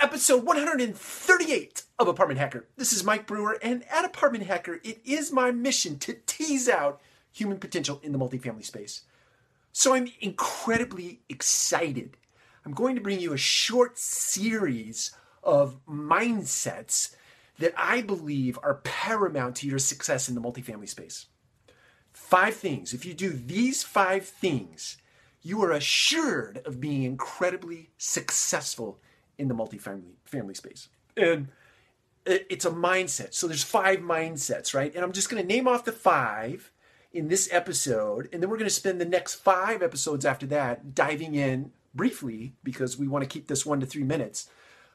episode 138 of Apartment Hacker. This is Mike Brewer, and at Apartment Hacker, it is my mission to tease out human potential in the multifamily space. So I'm incredibly excited. I'm going to bring you a short series of mindsets that I believe are paramount to your success in the multifamily space. Five things. If you do these five things, you are assured of being incredibly successful in the multifamily family space. And it's a mindset. So there's five mindsets, right? And I'm just going to name off the five in this episode, and then we're going to spend the next five episodes after that diving in briefly because we want to keep this one to three minutes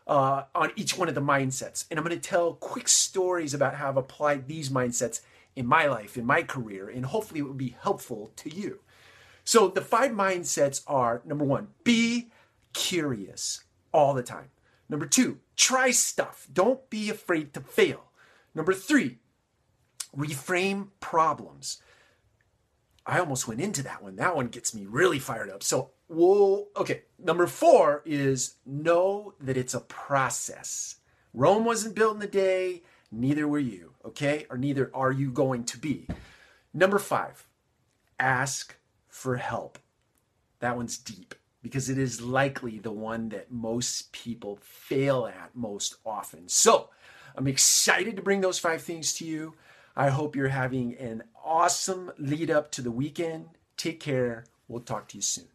uh, on each one of the mindsets. And I'm going to tell quick stories about how I've applied these mindsets in my life, in my career, and hopefully it will be helpful to you. So the five mindsets are number one, be curious all the time. Number two, try stuff. Don't be afraid to fail. Number three, reframe problems. I almost went into that one. That one gets me really fired up. So, whoa, okay. Number four is know that it's a process. Rome wasn't built in a day, neither were you, okay? Or neither are you going to be. Number five, ask for help. That one's deep because it is likely the one that most people fail at most often. So I'm excited to bring those five things to you. I hope you're having an awesome lead up to the weekend. Take care. We'll talk to you soon.